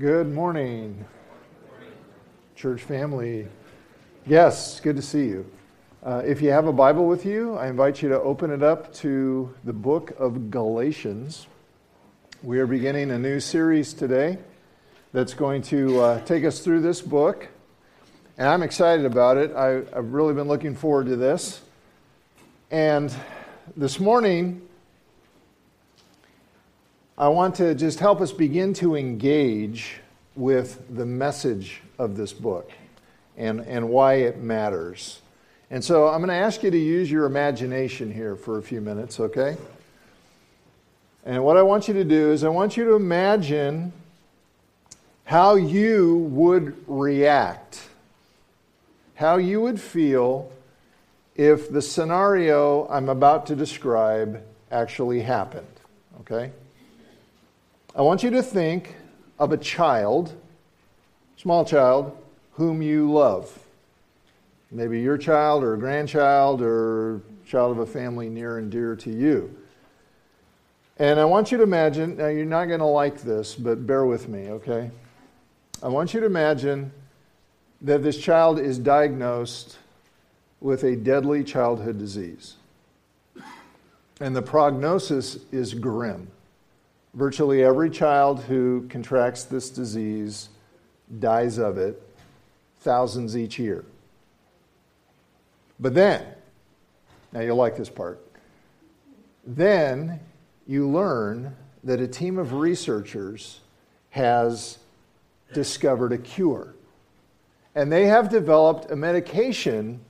Good morning, church family. Yes, good to see you. Uh, if you have a Bible with you, I invite you to open it up to the book of Galatians. We are beginning a new series today that's going to uh, take us through this book, and I'm excited about it. I, I've really been looking forward to this. And this morning, I want to just help us begin to engage with the message of this book and, and why it matters. And so I'm going to ask you to use your imagination here for a few minutes, okay? And what I want you to do is I want you to imagine how you would react, how you would feel if the scenario I'm about to describe actually happened, okay? I want you to think of a child, small child, whom you love. Maybe your child or a grandchild or child of a family near and dear to you. And I want you to imagine, now you're not going to like this, but bear with me, okay? I want you to imagine that this child is diagnosed with a deadly childhood disease. And the prognosis is grim. Virtually every child who contracts this disease dies of it, thousands each year. But then, now you'll like this part, then you learn that a team of researchers has discovered a cure. And they have developed a medication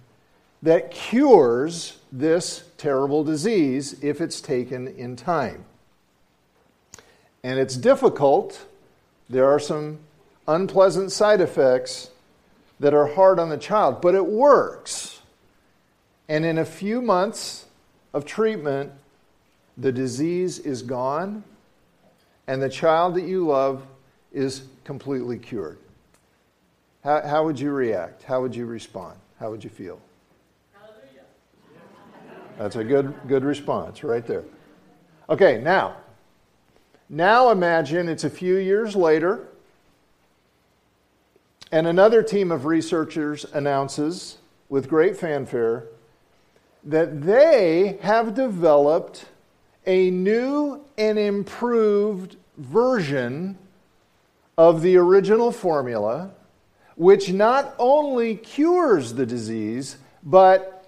that cures this terrible disease if it's taken in time and it's difficult. There are some unpleasant side effects that are hard on the child, but it works. And in a few months of treatment, the disease is gone, and the child that you love is completely cured. How, how would you react? How would you respond? How would you feel? Hallelujah. That's a good, good response right there. Okay, now, now imagine it's a few years later, and another team of researchers announces with great fanfare that they have developed a new and improved version of the original formula, which not only cures the disease, but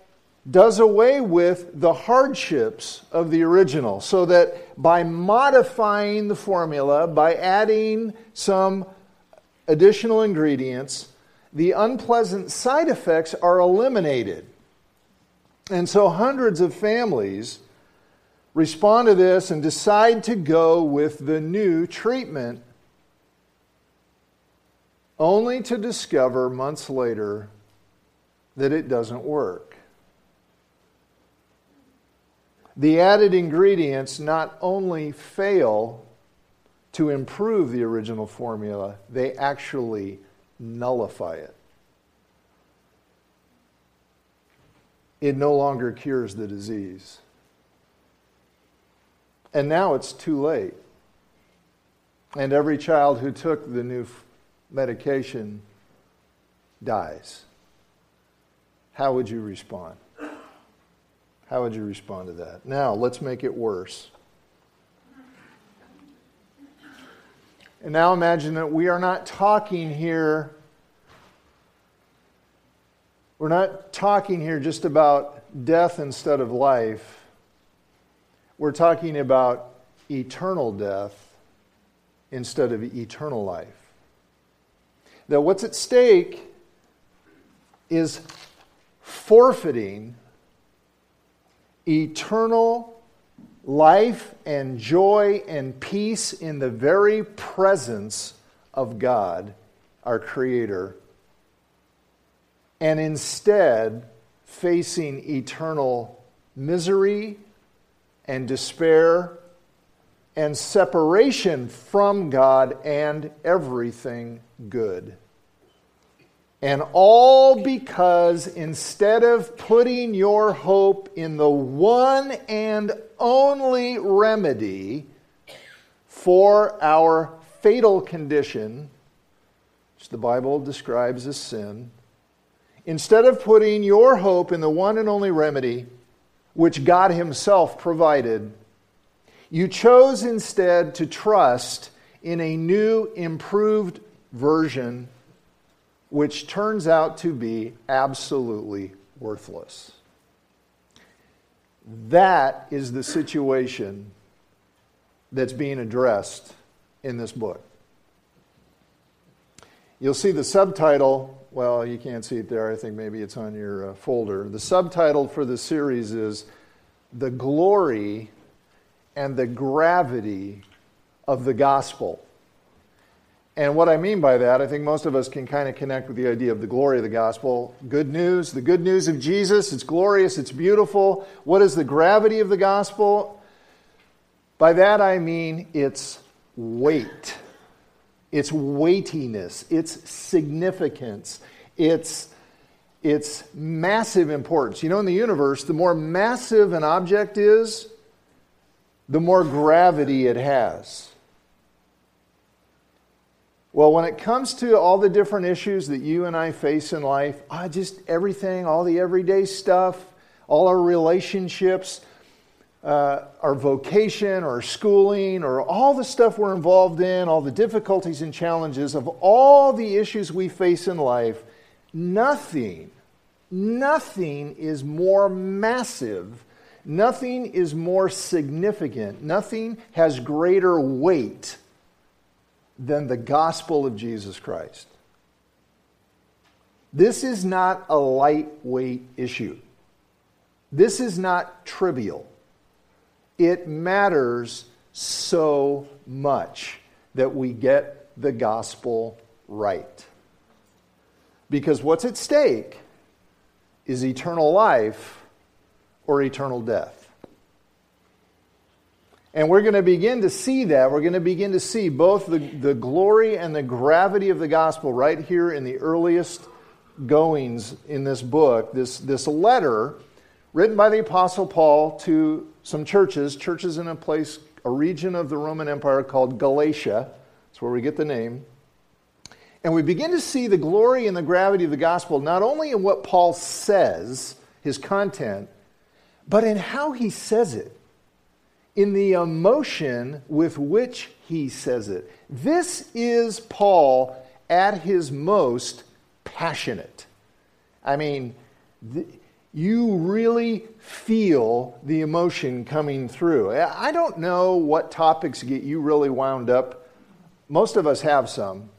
does away with the hardships of the original, so that by modifying the formula, by adding some additional ingredients, the unpleasant side effects are eliminated. And so hundreds of families respond to this and decide to go with the new treatment, only to discover months later that it doesn't work the added ingredients not only fail to improve the original formula, they actually nullify it. It no longer cures the disease. And now it's too late. And every child who took the new medication dies. How would you respond? How would you respond to that? Now, let's make it worse. And now imagine that we are not talking here, we're not talking here just about death instead of life. We're talking about eternal death instead of eternal life. That what's at stake is forfeiting eternal life and joy and peace in the very presence of God, our Creator, and instead facing eternal misery and despair and separation from God and everything good. And all because instead of putting your hope in the one and only remedy for our fatal condition, which the Bible describes as sin, instead of putting your hope in the one and only remedy which God Himself provided, you chose instead to trust in a new, improved version, which turns out to be absolutely worthless. That is the situation that's being addressed in this book. You'll see the subtitle. Well, you can't see it there. I think maybe it's on your uh, folder. The subtitle for the series is The Glory and the Gravity of the Gospel. And what I mean by that, I think most of us can kind of connect with the idea of the glory of the gospel. Good news, the good news of Jesus, it's glorious, it's beautiful. What is the gravity of the gospel? By that I mean its weight, its weightiness, its significance, its, its massive importance. You know, in the universe, the more massive an object is, the more gravity it has. Well, when it comes to all the different issues that you and I face in life, just everything, all the everyday stuff, all our relationships, uh, our vocation, our schooling, or all the stuff we're involved in, all the difficulties and challenges of all the issues we face in life, nothing, nothing is more massive, nothing is more significant, nothing has greater weight than the gospel of Jesus Christ. This is not a lightweight issue. This is not trivial. It matters so much that we get the gospel right. Because what's at stake is eternal life or eternal death. And we're going to begin to see that. We're going to begin to see both the, the glory and the gravity of the gospel right here in the earliest goings in this book. This, this letter written by the Apostle Paul to some churches, churches in a place, a region of the Roman Empire called Galatia. That's where we get the name. And we begin to see the glory and the gravity of the gospel not only in what Paul says, his content, but in how he says it in the emotion with which he says it. This is Paul at his most passionate. I mean, th- you really feel the emotion coming through. I don't know what topics get you really wound up. Most of us have some.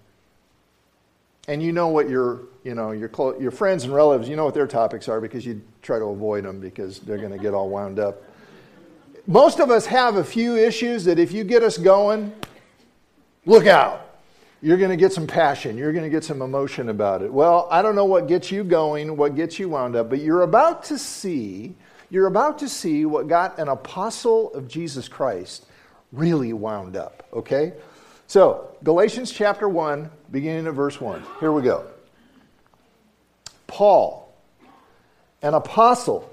And you know what your, you know, your, clo- your friends and relatives, you know what their topics are because you try to avoid them because they're going to get all wound up most of us have a few issues that if you get us going, look out. You're going to get some passion. You're going to get some emotion about it. Well, I don't know what gets you going, what gets you wound up, but you're about to see, you're about to see what got an apostle of Jesus Christ really wound up, okay? So, Galatians chapter 1, beginning at verse 1. Here we go. Paul, an apostle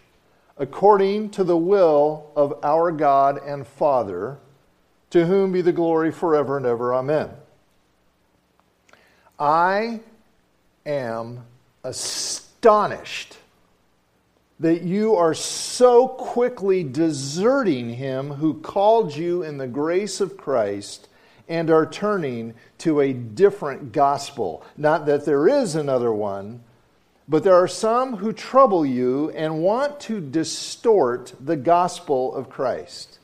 according to the will of our God and Father, to whom be the glory forever and ever. Amen. I am astonished that you are so quickly deserting him who called you in the grace of Christ and are turning to a different gospel. Not that there is another one but there are some who trouble you and want to distort the gospel of Christ.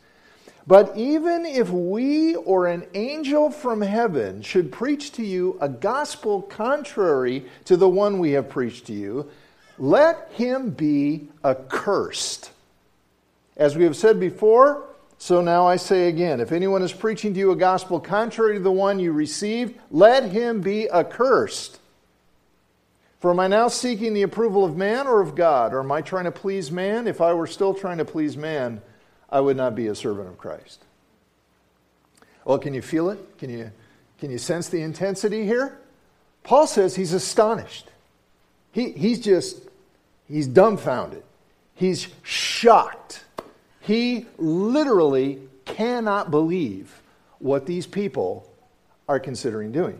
But even if we or an angel from heaven should preach to you a gospel contrary to the one we have preached to you, let him be accursed. As we have said before, So now I say again if anyone is preaching to you a gospel contrary to the one you received, let him be accursed. For am I now seeking the approval of man or of God? Or am I trying to please man? If I were still trying to please man, I would not be a servant of Christ. Well, can you feel it? Can you, can you sense the intensity here? Paul says he's astonished. He, he's just, he's dumbfounded. He's shocked. He literally cannot believe what these people are considering doing.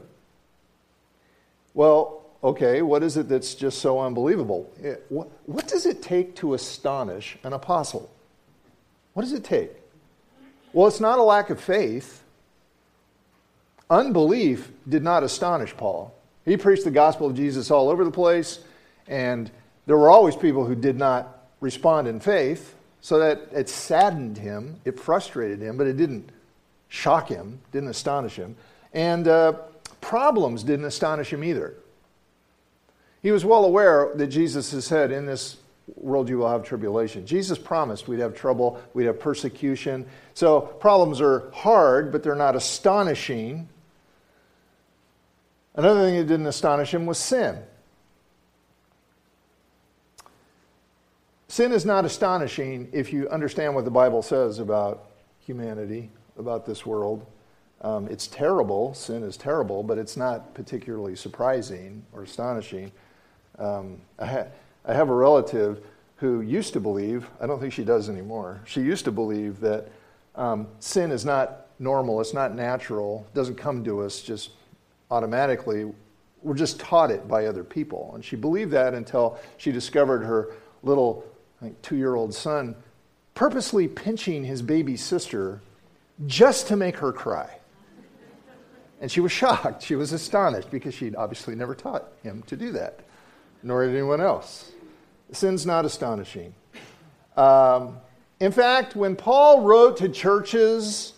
Well, okay, what is it that's just so unbelievable? What, what does it take to astonish an apostle? What does it take? Well, it's not a lack of faith. Unbelief did not astonish Paul. He preached the gospel of Jesus all over the place, and there were always people who did not respond in faith, so that it saddened him, it frustrated him, but it didn't shock him, didn't astonish him. And uh, problems didn't astonish him either. He was well aware that Jesus has said, In this world you will have tribulation. Jesus promised we'd have trouble, we'd have persecution. So problems are hard, but they're not astonishing. Another thing that didn't astonish him was sin. Sin is not astonishing if you understand what the Bible says about humanity, about this world. Um, it's terrible, sin is terrible, but it's not particularly surprising or astonishing. Um, I, ha- I have a relative who used to believe, I don't think she does anymore, she used to believe that um, sin is not normal, it's not natural, doesn't come to us just automatically. We're just taught it by other people. And she believed that until she discovered her little two year old son purposely pinching his baby sister just to make her cry. And she was shocked. She was astonished because she'd obviously never taught him to do that nor anyone else. Sin's not astonishing. Um, in fact, when Paul wrote to churches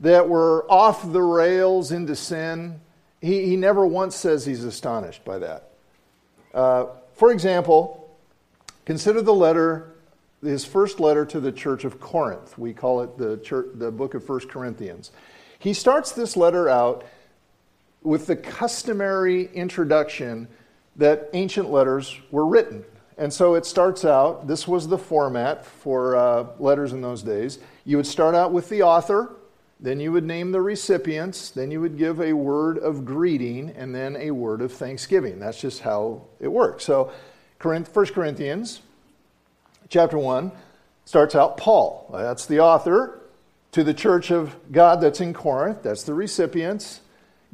that were off the rails into sin, he, he never once says he's astonished by that. Uh, for example, consider the letter, his first letter to the church of Corinth. We call it the, church, the book of 1 Corinthians. He starts this letter out with the customary introduction that ancient letters were written. And so it starts out, this was the format for uh, letters in those days. You would start out with the author, then you would name the recipients, then you would give a word of greeting, and then a word of thanksgiving. That's just how it works. So, 1 Corinthians chapter 1 starts out Paul. That's the author. To the church of God that's in Corinth, that's the recipients.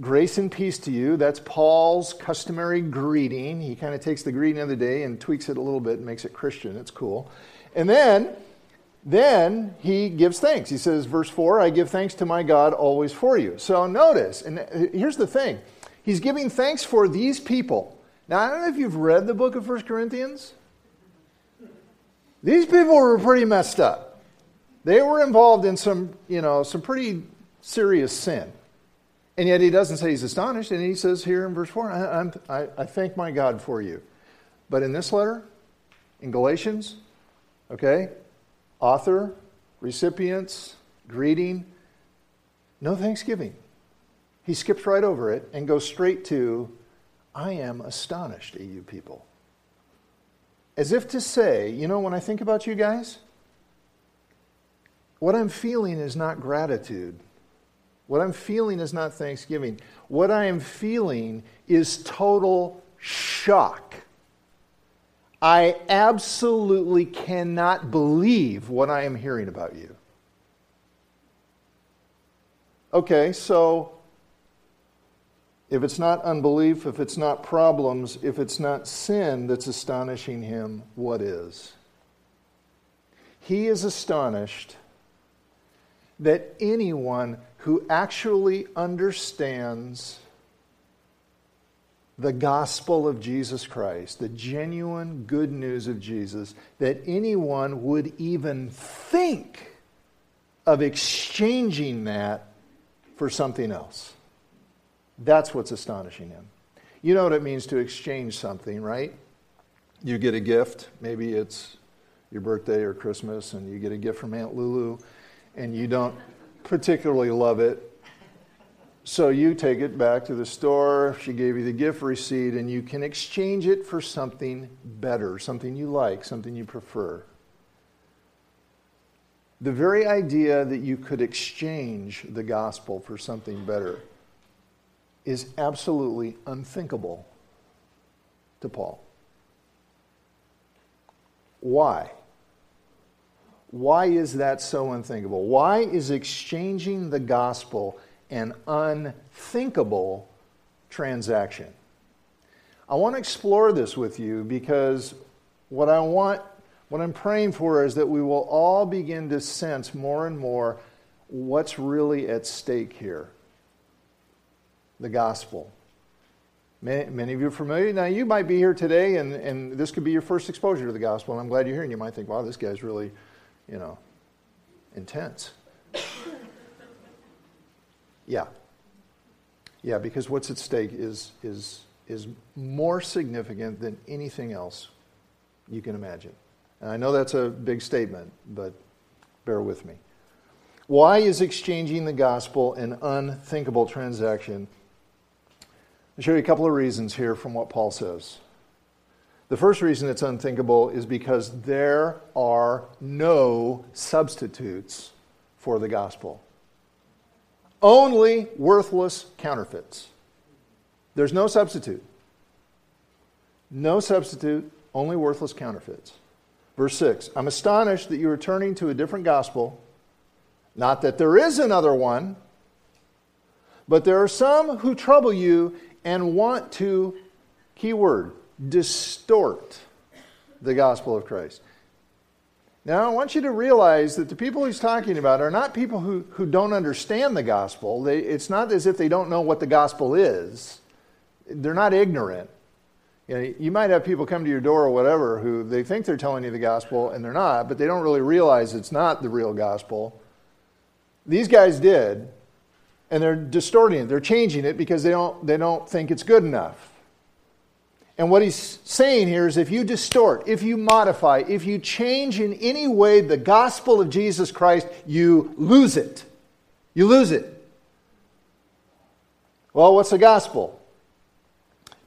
Grace and peace to you. That's Paul's customary greeting. He kind of takes the greeting of the day and tweaks it a little bit and makes it Christian. It's cool. And then, then he gives thanks. He says, verse 4, I give thanks to my God always for you. So notice, and uh, here's the thing he's giving thanks for these people. Now, I don't know if you've read the book of 1 Corinthians. These people were pretty messed up. They were involved in some, you know, some pretty serious sin. And yet he doesn't say he's astonished, and he says here in verse 4, I, I, I thank my God for you. But in this letter, in Galatians, okay, author, recipients, greeting, no thanksgiving. He skips right over it and goes straight to, I am astonished at you people. As if to say, you know, when I think about you guys, what I'm feeling is not gratitude. What I'm feeling is not thanksgiving. What I am feeling is total shock. I absolutely cannot believe what I am hearing about you. Okay, so if it's not unbelief, if it's not problems, if it's not sin that's astonishing him, what is? He is astonished that anyone who actually understands the gospel of Jesus Christ, the genuine good news of Jesus, that anyone would even think of exchanging that for something else. That's what's astonishing him. You know what it means to exchange something, right? You get a gift, maybe it's your birthday or Christmas, and you get a gift from Aunt Lulu and you don't particularly love it. So you take it back to the store. She gave you the gift receipt, and you can exchange it for something better, something you like, something you prefer. The very idea that you could exchange the gospel for something better is absolutely unthinkable to Paul. Why? Why is that so unthinkable? Why is exchanging the gospel an unthinkable transaction? I want to explore this with you because what I want, what I'm praying for is that we will all begin to sense more and more what's really at stake here the gospel. Many, many, of you are familiar. Now, you might be here today, and, and this could be your first exposure to the gospel, and I'm glad you're here, and you might think, wow, this guy's really, you know, intense. yeah. Yeah, because what's at stake is, is, is more significant than anything else you can imagine. And I know that's a big statement, but bear with me. Why is exchanging the gospel an unthinkable transaction? I'll show you a couple of reasons here from what Paul says. The first reason it's unthinkable is because there are no substitutes for the gospel. Only worthless counterfeits. There's no substitute. No substitute, only worthless counterfeits. Verse 6 I'm astonished that you are turning to a different gospel. Not that there is another one, but there are some who trouble you and want to, keyword, distort the gospel of Christ. Now, I want you to realize that the people he's talking about are not people who, who don't understand the gospel. They, it's not as if they don't know what the gospel is, they're not ignorant. You, know, you might have people come to your door or whatever who they think they're telling you the gospel and they're not, but they don't really realize it's not the real gospel. These guys did, and they're distorting it. They're changing it because they don't, they don't think it's good enough. And what he's saying here is if you distort, if you modify, if you change in any way the gospel of Jesus Christ, you lose it. You lose it. Well, what's the gospel?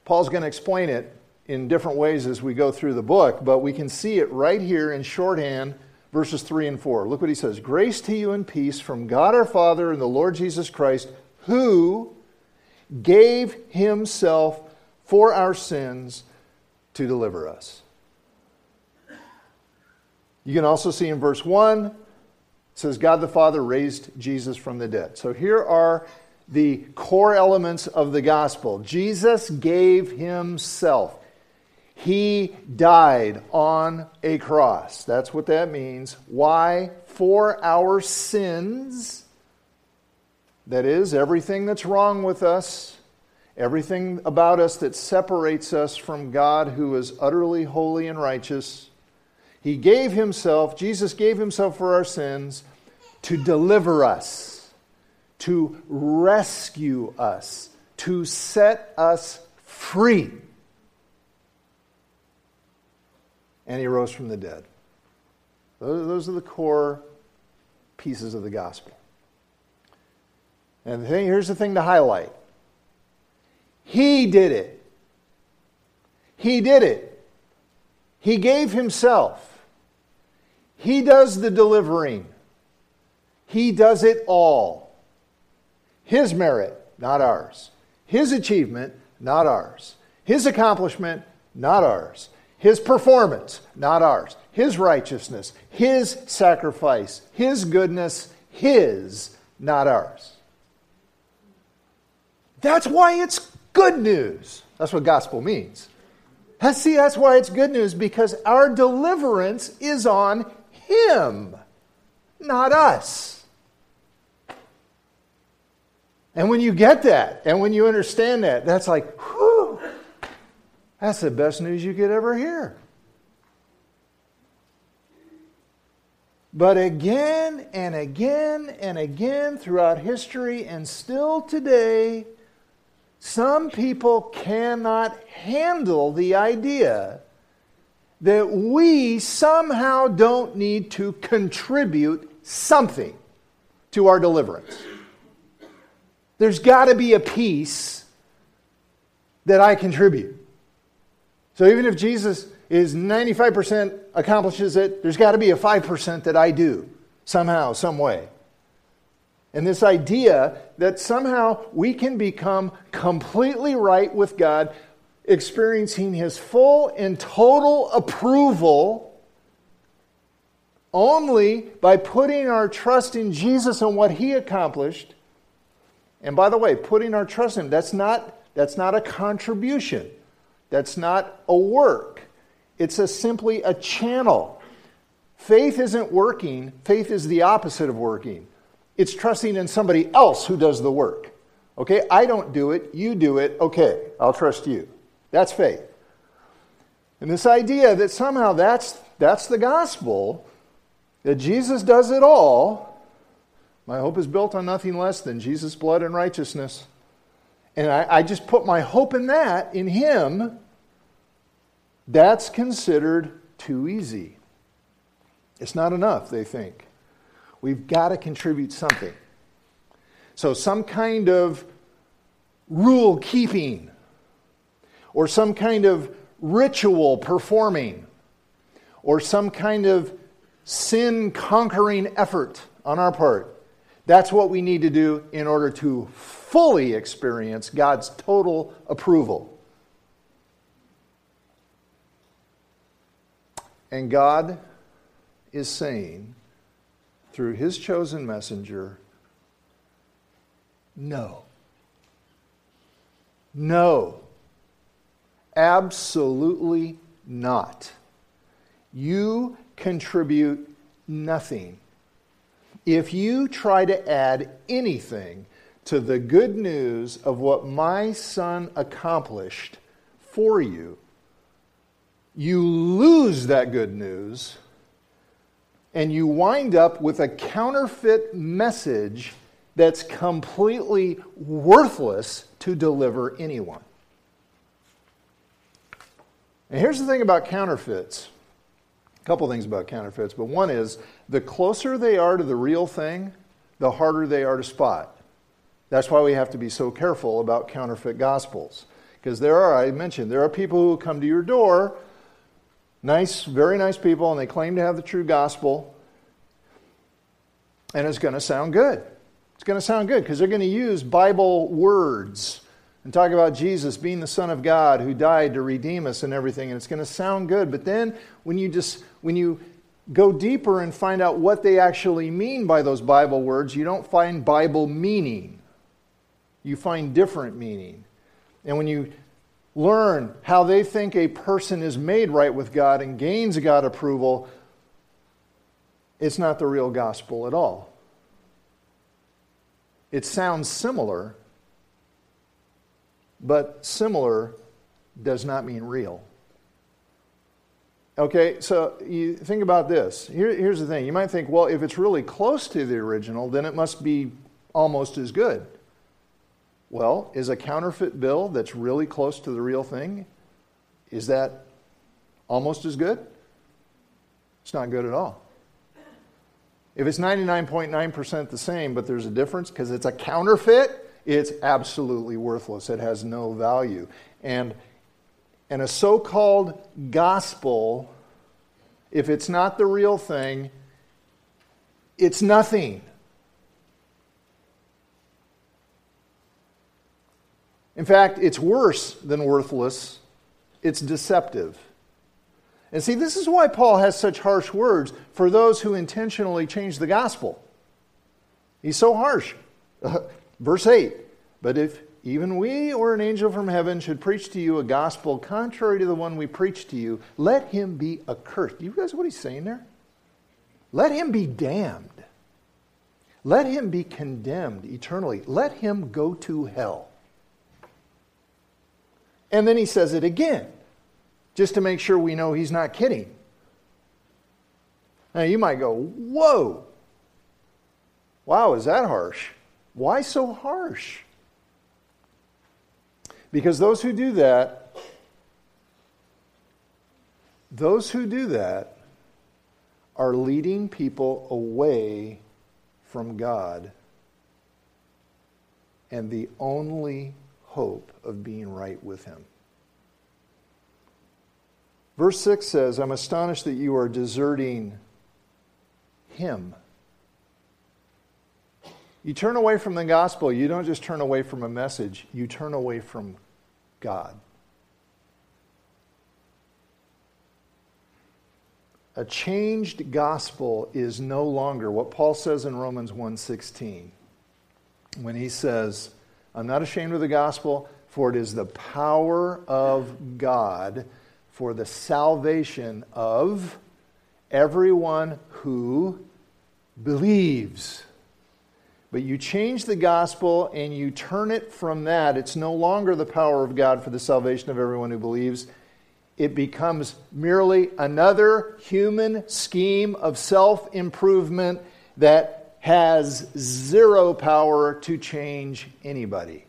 Paul's going to explain it in different ways as we go through the book, but we can see it right here in shorthand verses 3 and 4. Look what he says Grace to you and peace from God our Father and the Lord Jesus Christ, who gave himself for our sins to deliver us. You can also see in verse 1, it says, God the Father raised Jesus from the dead. So here are the core elements of the gospel. Jesus gave himself. He died on a cross. That's what that means. Why? For our sins. That is, everything that's wrong with us, everything about us that separates us from God who is utterly holy and righteous. He gave Himself, Jesus gave Himself for our sins to deliver us, to rescue us, to set us free and he rose from the dead. Those, are the core pieces of the gospel. And the thing, here's the thing to highlight He did it. He did it. He gave Himself. He does the delivering. He does it all. His merit, not ours. His achievement, not ours. His accomplishment, not ours. His performance, not ours. His righteousness, His sacrifice, His goodness, His, not ours. That's why it's good news. That's what gospel means. See, that's why it's good news because our deliverance is on Him, not us. And when you get that, and when you understand that, that's like, whew, that's the best news you could ever hear. But again and again and again throughout history and still today, some people cannot handle the idea that we somehow don't need to contribute something to our deliverance. There's got to be a piece that I contribute. So even if Jesus is 95% accomplishes it, there's got to be a 5% that I do somehow, some way. And this idea that somehow we can become completely right with God, experiencing His full and total approval only by putting our trust in Jesus and what He accomplished. And by the way, putting our trust in Him, that's not, that's not a contribution, that's not a work, it's a, simply a channel. Faith isn't working, faith is the opposite of working. It's trusting in somebody else who does the work. Okay, I don't do it, you do it. Okay, I'll trust you. That's faith. And this idea that somehow that's, that's the gospel, that Jesus does it all, my hope is built on nothing less than Jesus' blood and righteousness. And I, I just put my hope in that, in Him. That's considered too easy. It's not enough, they think. We've got to contribute something. So, some kind of rule keeping, or some kind of ritual performing, or some kind of sin conquering effort on our part. That's what we need to do in order to fully experience God's total approval. And God is saying, through his chosen messenger no. No. Absolutely not. You contribute nothing. If you try to add anything to the good news of what my son accomplished for you, you lose that good news and you wind up with a counterfeit message that's completely worthless to deliver anyone. And here's the thing about counterfeits. A couple things about counterfeits, but one is the closer they are to the real thing, the harder they are to spot. That's why we have to be so careful about counterfeit gospels. Because there are, I mentioned, there are people who come to your door Nice, very nice people, and they claim to have the true gospel. And it's going to sound good. It's going to sound good because they're going to use Bible words and talk about Jesus being the Son of God who died to redeem us and everything. And it's going to sound good. But then when you just, when you go deeper and find out what they actually mean by those Bible words, you don't find Bible meaning. You find different meaning. And when you learn how they think a person is made right with God and gains God approval, it's not the real gospel at all. It sounds similar, but similar does not mean real. Okay, so you think about this. Here, here's the thing. You might think, well, if it's really close to the original, then it must be almost as good. Well, is a counterfeit bill that's really close to the real thing, is that almost as good? It's not good at all. If it's 99.9% the same, but there's a difference because it's a counterfeit, it's absolutely worthless. It has no value. And, and a so called gospel, if it's not the real thing, it's nothing. In fact, it's worse than worthless, it's deceptive. And see, this is why Paul has such harsh words for those who intentionally change the gospel. He's so harsh. verse 8 But if even we or an angel from heaven should preach to you a gospel contrary to the one we preach to you, let him be accursed. Do you realize what he's saying there? Let him be damned. Let him be condemned eternally. Let him go to hell. And then he says it again, just to make sure we know he's not kidding. Now you might go, Whoa, wow, is that harsh? Why so harsh? Because those who do that, those who do that are leading people away from God and the only hope of being right with Him. Verse 6 says, I'm astonished that you are deserting Him. You turn away from the gospel, you don't just turn away from a message, you turn away from God. A changed gospel is no longer what Paul says in Romans 1:16 when he says, "I'm not ashamed of the gospel, for it is the power of God for the salvation of everyone who believes." But you change the gospel and you turn it from that. It's no longer the power of God for the salvation of everyone who believes it becomes merely another human scheme of self improvement that has zero power to change anybody.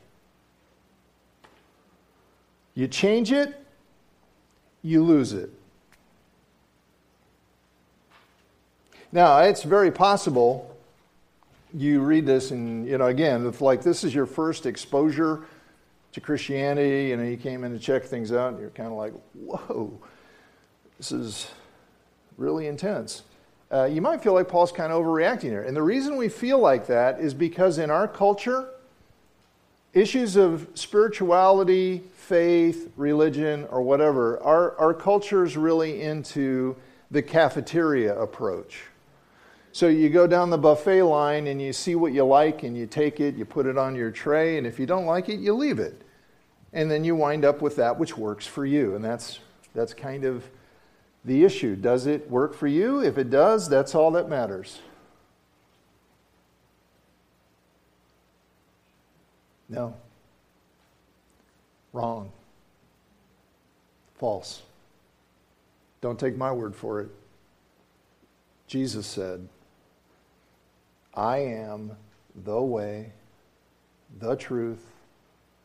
You change it, you lose it. Now, it's very possible you read this and, you know, again, if like this is your first exposure to Christianity, and you came in to check things out, and you're kind of like, whoa, this is really intense. Uh, you might feel like Paul's kind of overreacting here. And the reason we feel like that is because in our culture, issues of spirituality, faith, religion, or whatever, our, our culture is really into the cafeteria approach. So you go down the buffet line and you see what you like and you take it, you put it on your tray, and if you don't like it, you leave it and then you wind up with that which works for you. And that's, that's kind of the issue. Does it work for you? If it does, that's all that matters. No. Wrong. False. Don't take my word for it. Jesus said, I am the way, the truth,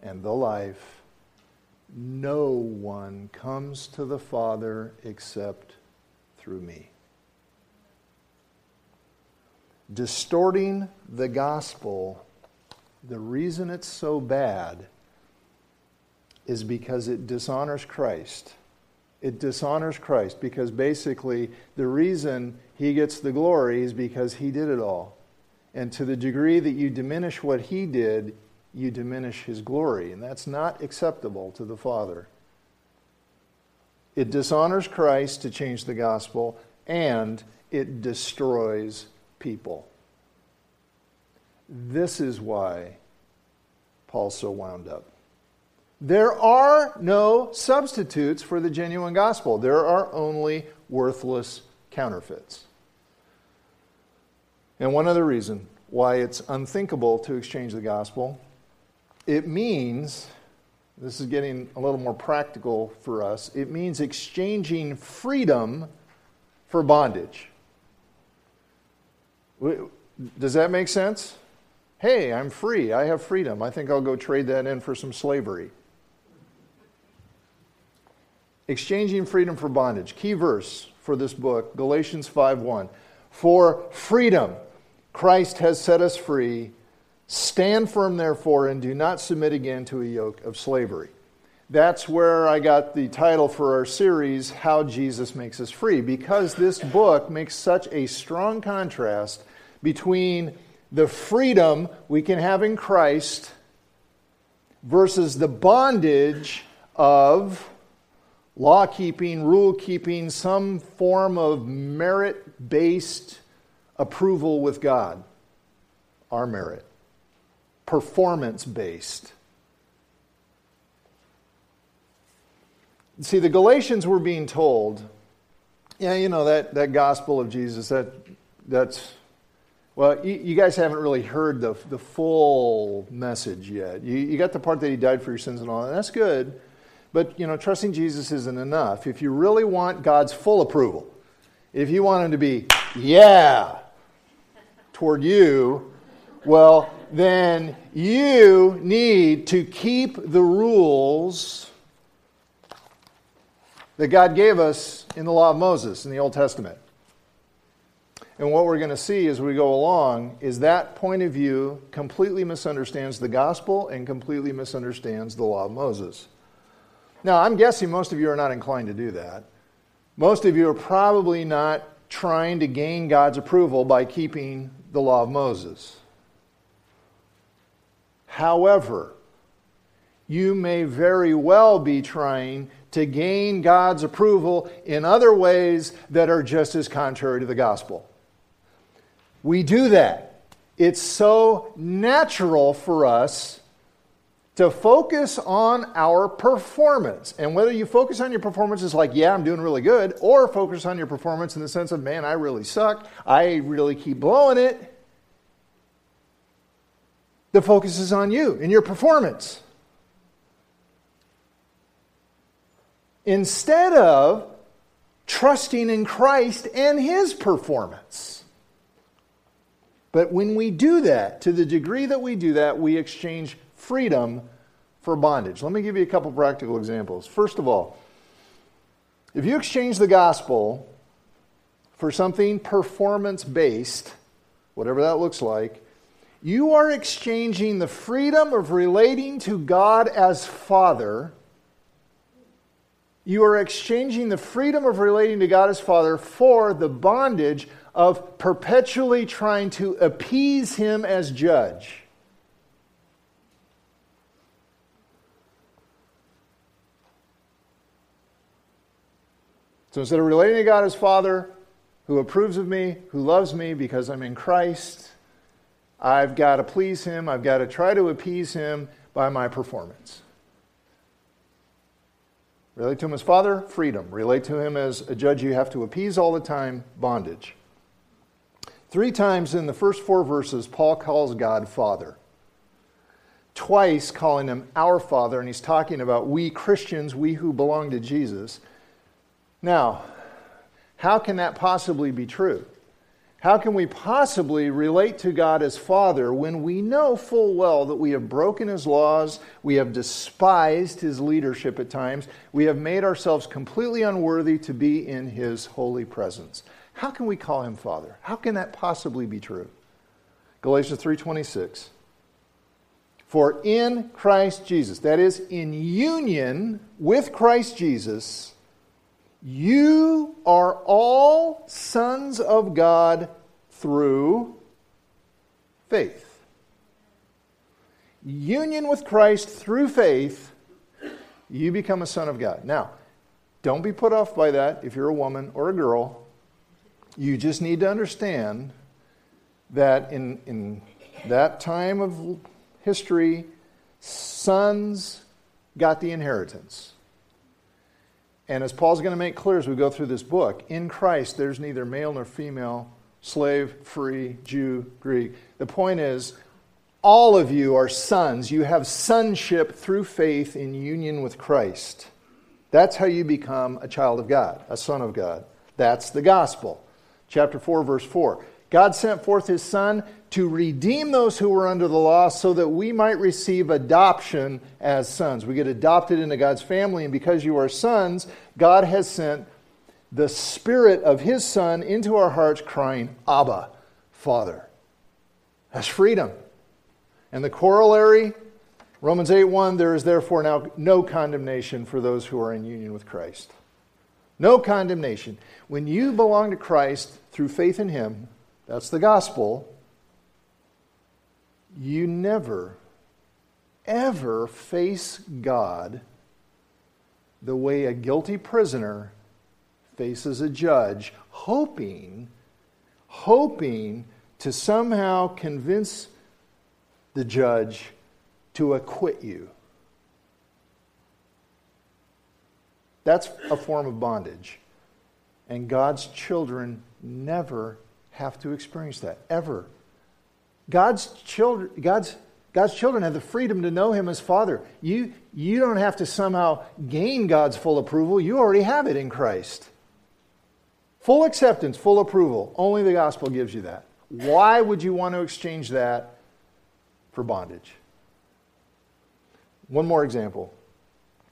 and the life. No one comes to the Father except through me. Distorting the gospel, the reason it's so bad is because it dishonors Christ. It dishonors Christ because basically the reason he gets the glory is because he did it all. And to the degree that you diminish what he did, you diminish his glory, and that's not acceptable to the Father. It dishonors Christ to change the gospel, and it destroys people. This is why Paul's so wound up. There are no substitutes for the genuine gospel, there are only worthless counterfeits. And one other reason why it's unthinkable to exchange the gospel it means, this is getting a little more practical for us, it means exchanging freedom for bondage. Does that make sense? Hey, I'm free. I have freedom. I think I'll go trade that in for some slavery. Exchanging freedom for bondage. Key verse for this book, Galatians 5:1. For freedom Christ has set us free. Stand firm, therefore, and do not submit again to a yoke of slavery. That's where I got the title for our series, How Jesus Makes Us Free, because this book makes such a strong contrast between the freedom we can have in Christ versus the bondage of law keeping, rule keeping, some form of merit based approval with God, our merit performance based. See, the Galatians were being told, yeah, you know, that, that gospel of Jesus, that, that's, well, you, you guys haven't really heard the, the full message yet. You, you got the part that he died for your sins and all, and that's good. But, you know, trusting Jesus isn't enough. If you really want God's full approval, if you want him to be, yeah, toward you, well, then you need to keep the rules that God gave us in the law of Moses in the Old Testament. And what we're going to see as we go along is that point of view completely misunderstands the gospel and completely misunderstands the law of Moses. Now, I'm guessing most of you are not inclined to do that. Most of you are probably not trying to gain God's approval by keeping the law of Moses. However, you may very well be trying to gain God's approval in other ways that are just as contrary to the gospel. We do that. It's so natural for us to focus on our performance. And whether you focus on your performance is like, yeah, I'm doing really good, or focus on your performance in the sense of, man, I really suck, I really keep blowing it. The focus is on you and your performance. Instead of trusting in Christ and his performance. But when we do that, to the degree that we do that, we exchange freedom for bondage. Let me give you a couple practical examples. First of all, if you exchange the gospel for something performance based, whatever that looks like, you are exchanging the freedom of relating to God as Father. You are exchanging the freedom of relating to God as Father for the bondage of perpetually trying to appease him as judge. So instead of relating to God as Father, who approves of me, who loves me because I'm in Christ, I've got to please him, I've got to try to appease him by my performance. Relate to him as Father, freedom. Relate to him as a judge you have to appease all the time, bondage. Three times in the first four verses, Paul calls God Father. Twice calling him our Father, and he's talking about we Christians, we who belong to Jesus. Now, how can that possibly be true? How can we possibly relate to God as Father when we know full well that we have broken His laws, we have despised His leadership at times, we have made ourselves completely unworthy to be in His holy presence? How can we call him Father? How can that possibly be true? Galatians 3:26. For in Christ Jesus, that is in union with Christ Jesus, you are all sons of God through faith. Union with Christ through faith, you become a son of God. Now, don't be put off by that if you're a woman or a girl you just need to understand that in, in that time of history, sons got the inheritance. And as Paul's going to make clear as we go through this book, in Christ there's neither male nor female, slave, free, Jew, Greek. The point is, all of you are sons. You have sonship through faith in union with Christ. That's how you become a child of God, a son of God. That's the gospel chapter 4, verse 4. God sent forth his Son to redeem those who were under the law so that we might receive adoption as sons. We get adopted into God's family, and because you are sons, God has sent the Spirit of his Son into our hearts, crying, Abba, Father. That's freedom. And the corollary, Romans 8 1, there is therefore now no condemnation for those who are in union with Christ. No condemnation. When you belong to Christ through faith in Him, that's the gospel, you never, ever face God the way a guilty prisoner faces a judge, hoping, hoping to somehow convince the judge to acquit you. That's a form of bondage. And God's children never have to experience that, ever. God's children, God's, God's children have the freedom to know Him as Father. You, you don't have to somehow gain God's full approval, you already have it in Christ. Full acceptance, full approval. Only the gospel gives you that. Why would you want to exchange that for bondage? One more example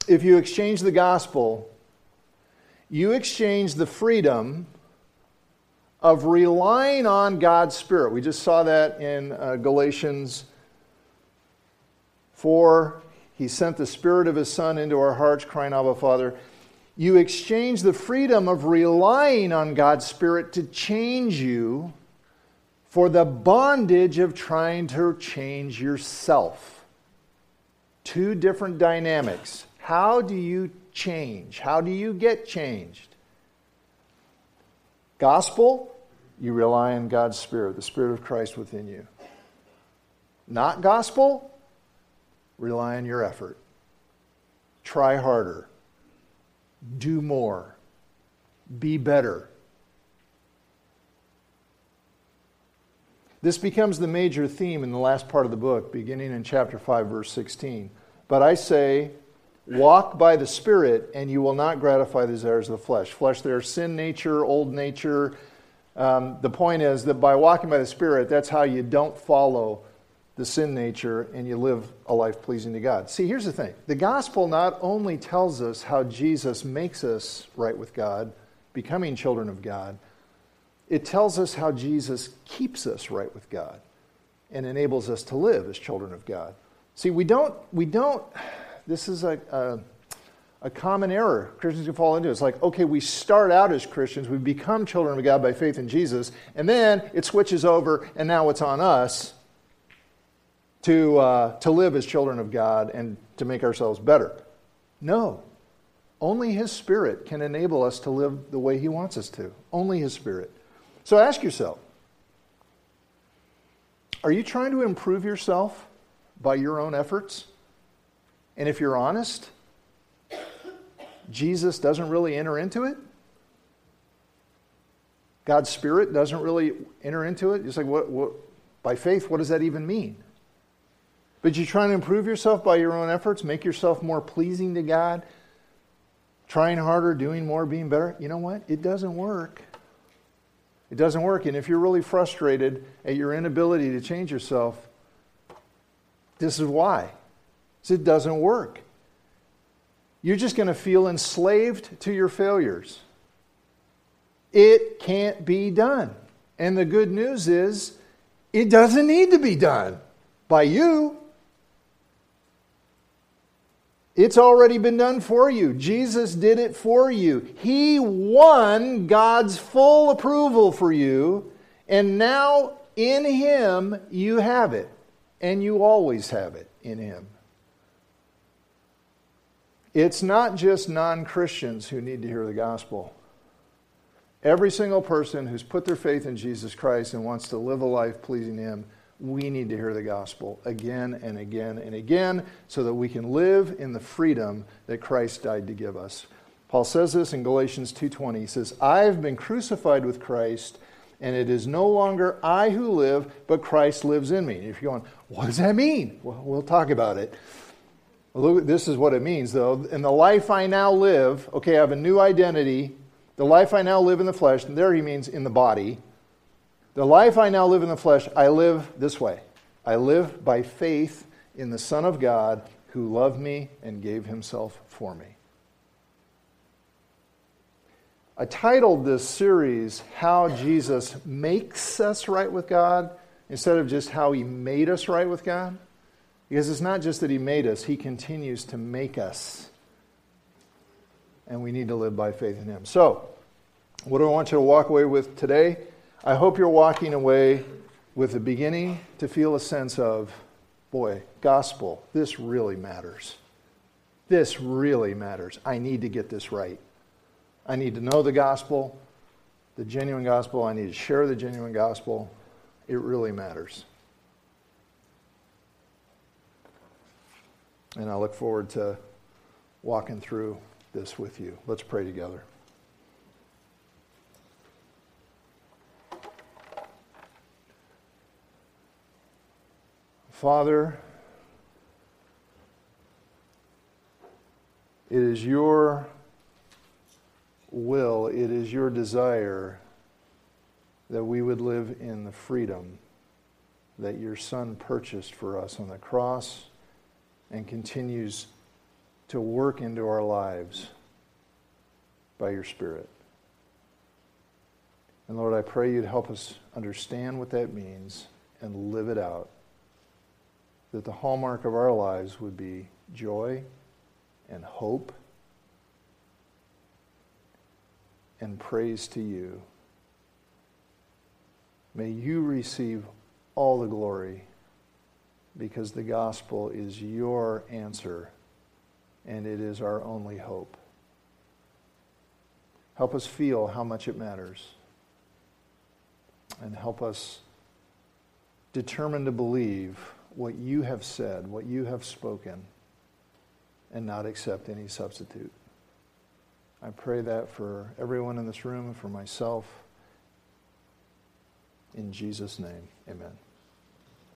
if you exchange the gospel, you exchange the freedom of relying on God's Spirit. We just saw that in uh, Galatians 4. He sent the Spirit of His Son into our hearts, crying, Abba, Father. You exchange the freedom of relying on God's Spirit to change you for the bondage of trying to change yourself. Two different dynamics. How do you change? How do you get changed? Gospel, you rely on God's Spirit, the Spirit of Christ within you. Not gospel, rely on your effort. Try harder. Do more. Be better. This becomes the major theme in the last part of the book, beginning in chapter 5, verse 16. But I say, Walk by the Spirit, and you will not gratify the desires of the flesh. Flesh, there's sin nature, old nature. Um, the point is that by walking by the Spirit, that's how you don't follow the sin nature and you live a life pleasing to God. See, here's the thing the gospel not only tells us how Jesus makes us right with God, becoming children of God, it tells us how Jesus keeps us right with God and enables us to live as children of God. See, we don't, we don't this is a, a, a common error Christians can fall into. It's like, okay, we start out as Christians, we become children of God by faith in Jesus, and then it switches over, and now it's on us to, uh, to live as children of God and to make ourselves better. No. Only His Spirit can enable us to live the way He wants us to. Only His Spirit. So ask yourself are you trying to improve yourself by your own efforts? And if you're honest, Jesus doesn't really enter into it. God's Spirit doesn't really enter into it. It's like, what, what, by faith, what does that even mean? But you're trying to improve yourself by your own efforts, make yourself more pleasing to God, trying harder, doing more, being better. You know what? It doesn't work. It doesn't work. And if you're really frustrated at your inability to change yourself, this is why. It doesn't work. You're just going to feel enslaved to your failures. It can't be done. And the good news is, it doesn't need to be done by you. It's already been done for you. Jesus did it for you. He won God's full approval for you, and now in Him you have it, and you always have it in Him. It's not just non Christians who need to hear the gospel. Every single person who's put their faith in Jesus Christ and wants to live a life pleasing Him, we need to hear the gospel again and again and again so that we can live in the freedom that Christ died to give us. Paul says this in Galatians 2:20. He says, "I've been crucified with Christ, and it is no longer I who live, but Christ lives in me." If you're going, "What does that mean?" Well, we'll talk about it. This is what it means, though. In the life I now live, okay, I have a new identity. The life I now live in the flesh, and there he means in the body. The life I now live in the flesh, I live this way. I live by faith in the Son of God who loved me and gave himself for me. I titled this series, How Jesus Makes Us Right with God, instead of just how he made us right with God. Because it's not just that He made us, He continues to make us. And we need to live by faith in Him. So, what do I want you to walk away with today? I hope you're walking away with the beginning to feel a sense of, boy, gospel, this really matters. This really matters. I need to get this right. I need to know the gospel, the genuine gospel. I need to share the genuine gospel. It really matters. And I look forward to walking through this with you. Let's pray together. Father, it is your will, it is your desire that we would live in the freedom that your Son purchased for us on the cross and continues to work into our lives by your Spirit. And Lord, I pray you'd help us understand what that means and live it out. That the hallmark of our lives would be joy and hope and praise to you. May you receive all the glory because the gospel is your answer and it is our only hope. Help us feel how much it matters and help us determine to believe what you have said, what you have spoken, and not accept any substitute. I pray that for everyone in this room and for myself. In Jesus' name, amen.